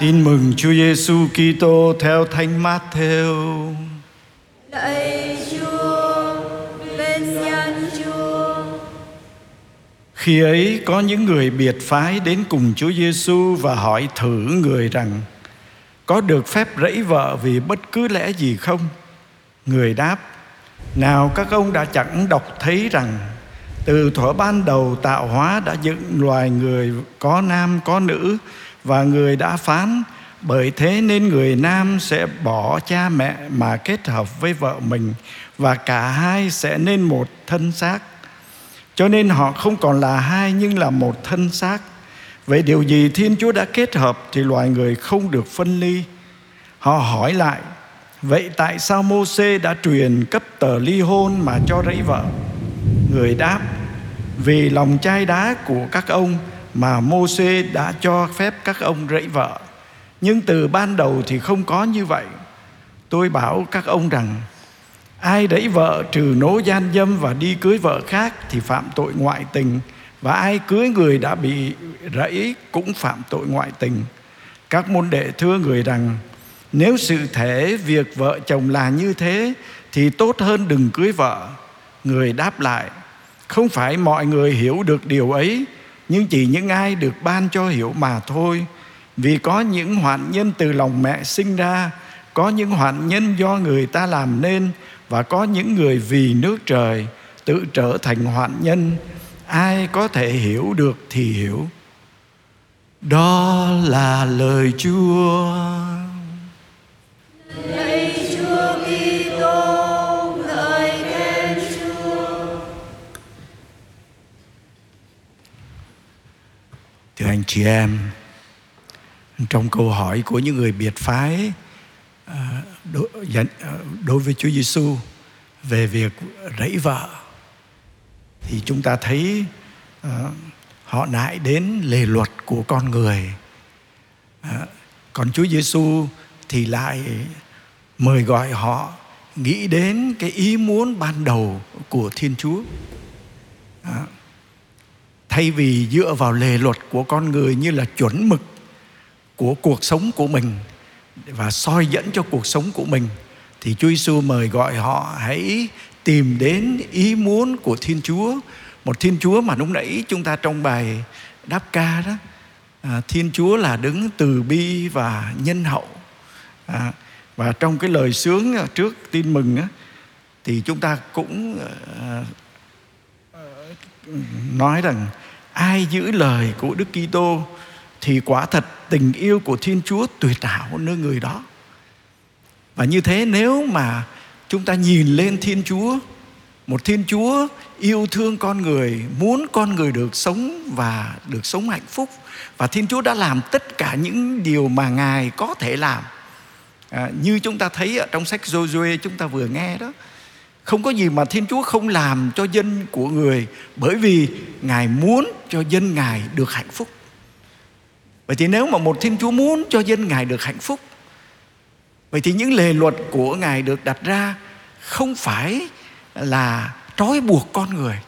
Tin mừng Chúa Giêsu Kitô theo Thánh Matthew. Lạy Chúa, bên nhân Chúa. Khi ấy có những người biệt phái đến cùng Chúa Giêsu và hỏi thử người rằng có được phép rẫy vợ vì bất cứ lẽ gì không? Người đáp: Nào các ông đã chẳng đọc thấy rằng từ thuở ban đầu tạo hóa đã dựng loài người có nam có nữ và người đã phán, bởi thế nên người nam sẽ bỏ cha mẹ mà kết hợp với vợ mình, và cả hai sẽ nên một thân xác. Cho nên họ không còn là hai nhưng là một thân xác. Vậy điều gì thiên chúa đã kết hợp thì loài người không được phân ly. Họ hỏi lại, vậy tại sao mô xê đã truyền cấp tờ ly hôn mà cho rẫy vợ? Người đáp, vì lòng chai đá của các ông mà Môsê đã cho phép các ông rẫy vợ. Nhưng từ ban đầu thì không có như vậy. Tôi bảo các ông rằng, ai đẩy vợ trừ nố gian dâm và đi cưới vợ khác thì phạm tội ngoại tình, và ai cưới người đã bị rẫy cũng phạm tội ngoại tình. Các môn đệ thưa người rằng, nếu sự thể việc vợ chồng là như thế thì tốt hơn đừng cưới vợ. Người đáp lại, không phải mọi người hiểu được điều ấy nhưng chỉ những ai được ban cho hiểu mà thôi. Vì có những hoạn nhân từ lòng mẹ sinh ra, có những hoạn nhân do người ta làm nên, và có những người vì nước trời tự trở thành hoạn nhân. Ai có thể hiểu được thì hiểu. Đó là lời chúa. Chị em. Trong câu hỏi của những người biệt phái à, à, đối, với Chúa Giêsu về việc rẫy vợ thì chúng ta thấy à, họ nại đến lề luật của con người. Còn Chúa Giêsu thì lại mời gọi họ nghĩ đến cái ý muốn ban đầu của Thiên Chúa. À, thay vì dựa vào lề luật của con người như là chuẩn mực của cuộc sống của mình và soi dẫn cho cuộc sống của mình thì Chúa Giêsu mời gọi họ hãy tìm đến ý muốn của Thiên Chúa. Một Thiên Chúa mà lúc nãy chúng ta trong bài đáp ca đó à, Thiên Chúa là đứng từ bi và nhân hậu. À, và trong cái lời sướng trước tin mừng á, thì chúng ta cũng à, nói rằng ai giữ lời của Đức Kitô thì quả thật tình yêu của Thiên Chúa tuyệt hảo nơi người đó. Và như thế nếu mà chúng ta nhìn lên Thiên Chúa, một Thiên Chúa yêu thương con người, muốn con người được sống và được sống hạnh phúc và Thiên Chúa đã làm tất cả những điều mà Ngài có thể làm. À, như chúng ta thấy ở trong sách Joshua chúng ta vừa nghe đó không có gì mà Thiên Chúa không làm cho dân của người bởi vì Ngài muốn cho dân Ngài được hạnh phúc. Vậy thì nếu mà một Thiên Chúa muốn cho dân Ngài được hạnh phúc Vậy thì những lề luật của Ngài được đặt ra không phải là trói buộc con người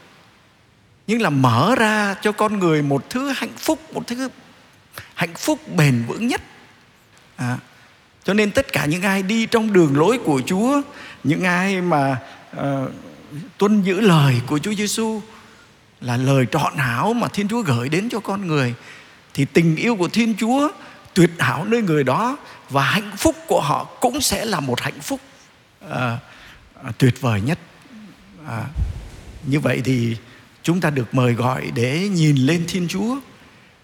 nhưng là mở ra cho con người một thứ hạnh phúc, một thứ hạnh phúc bền vững nhất. À, cho nên tất cả những ai đi trong đường lối của Chúa, những ai mà Ờ, tuân giữ lời của Chúa Giêsu là lời trọn hảo mà Thiên Chúa gửi đến cho con người thì tình yêu của Thiên Chúa tuyệt hảo nơi người đó và hạnh phúc của họ cũng sẽ là một hạnh phúc ờ, à, tuyệt vời nhất. À, như vậy thì chúng ta được mời gọi để nhìn lên Thiên Chúa,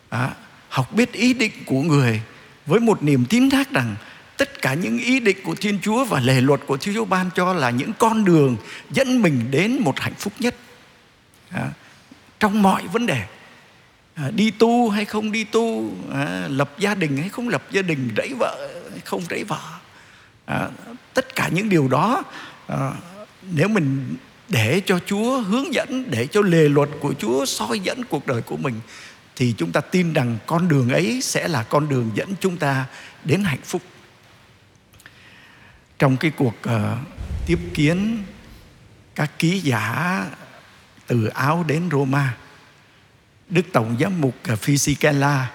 à, học biết ý định của người với một niềm tin thác rằng tất cả những ý định của Thiên Chúa và lề luật của Thiên Chúa ban cho là những con đường dẫn mình đến một hạnh phúc nhất. À, trong mọi vấn đề à, đi tu hay không đi tu à, lập gia đình hay không lập gia đình rẫy vợ hay không rẫy vợ. À, tất cả những điều đó à, nếu mình để cho Chúa hướng dẫn để cho lề luật của Chúa soi dẫn cuộc đời của mình thì chúng ta tin rằng con đường ấy sẽ là con đường dẫn chúng ta đến hạnh phúc trong cái cuộc uh, tiếp kiến các ký giả từ Áo đến Roma Đức Tổng giám mục ờ, Physikella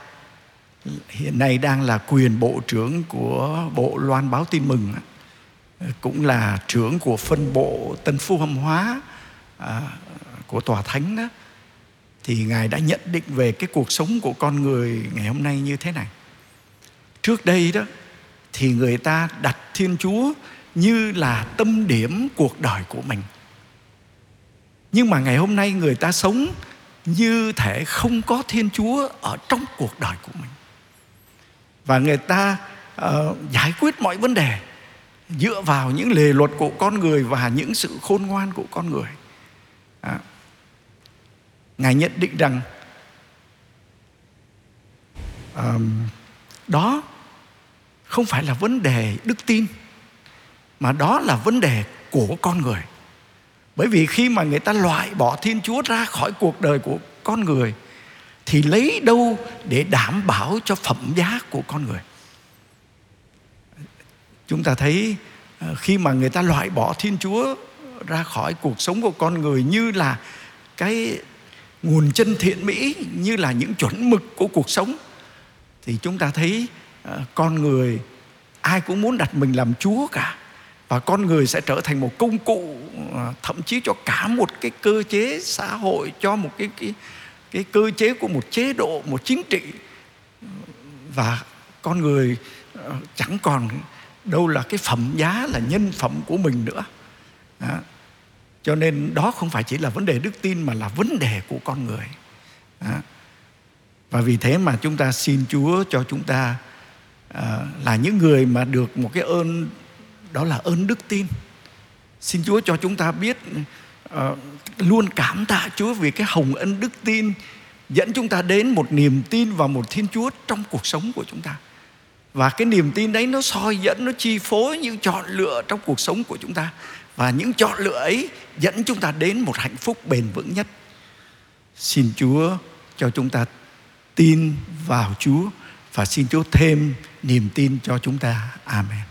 hiện nay đang là quyền bộ trưởng của bộ loan báo tin mừng ờ, cũng là trưởng của phân bộ tân phu hâm hóa à, của tòa thánh đó. Thì ngài đã nhận định về cái cuộc sống của con người ngày hôm nay như thế này. Trước đây đó thì người ta đặt thiên chúa như là tâm điểm cuộc đời của mình. Nhưng mà ngày hôm nay người ta sống như thể không có thiên chúa ở trong cuộc đời của mình. Và người ta uh, giải quyết mọi vấn đề dựa vào những lề luật của con người và những sự khôn ngoan của con người. À, ngài nhận định rằng um, đó không phải là vấn đề đức tin, mà đó là vấn đề của con người. Bởi vì khi mà người ta loại bỏ thiên chúa ra khỏi cuộc đời của con người, thì lấy đâu để đảm bảo cho phẩm giá của con người? Chúng ta thấy ờ, khi mà người ta loại bỏ thiên chúa ra khỏi cuộc sống của con người như là cái nguồn chân thiện mỹ, như là những chuẩn mực của cuộc sống, thì chúng ta thấy Ờ, con người, ai cũng muốn đặt mình làm chúa cả và con người sẽ trở thành một công cụ ờ, thậm chí cho cả một cái cơ chế xã hội, cho một cái cái cái cơ chế của một chế độ, một chính trị và con người ờ, chẳng còn đâu là cái phẩm giá, là nhân phẩm của mình nữa đó. cho nên đó không phải chỉ là vấn đề đức tin mà là vấn đề của con người đó. và vì thế mà chúng ta xin chúa cho chúng ta Ờ, là những người mà được một cái ơn, đó là ơn đức tin. Xin chúa cho chúng ta biết ờ, luôn cảm tạ chúa vì cái hồng ân đức tin dẫn chúng ta đến một niềm tin vào một thiên chúa trong cuộc sống của chúng ta. Và cái niềm tin đấy nó soi dẫn, nó chi phối những chọn lựa trong cuộc sống của chúng ta. Và những chọn lựa ấy dẫn chúng ta đến một hạnh phúc bền vững nhất. Xin chúa cho chúng ta tin vào chúa và xin chúa thêm niềm tin cho chúng ta. Amen.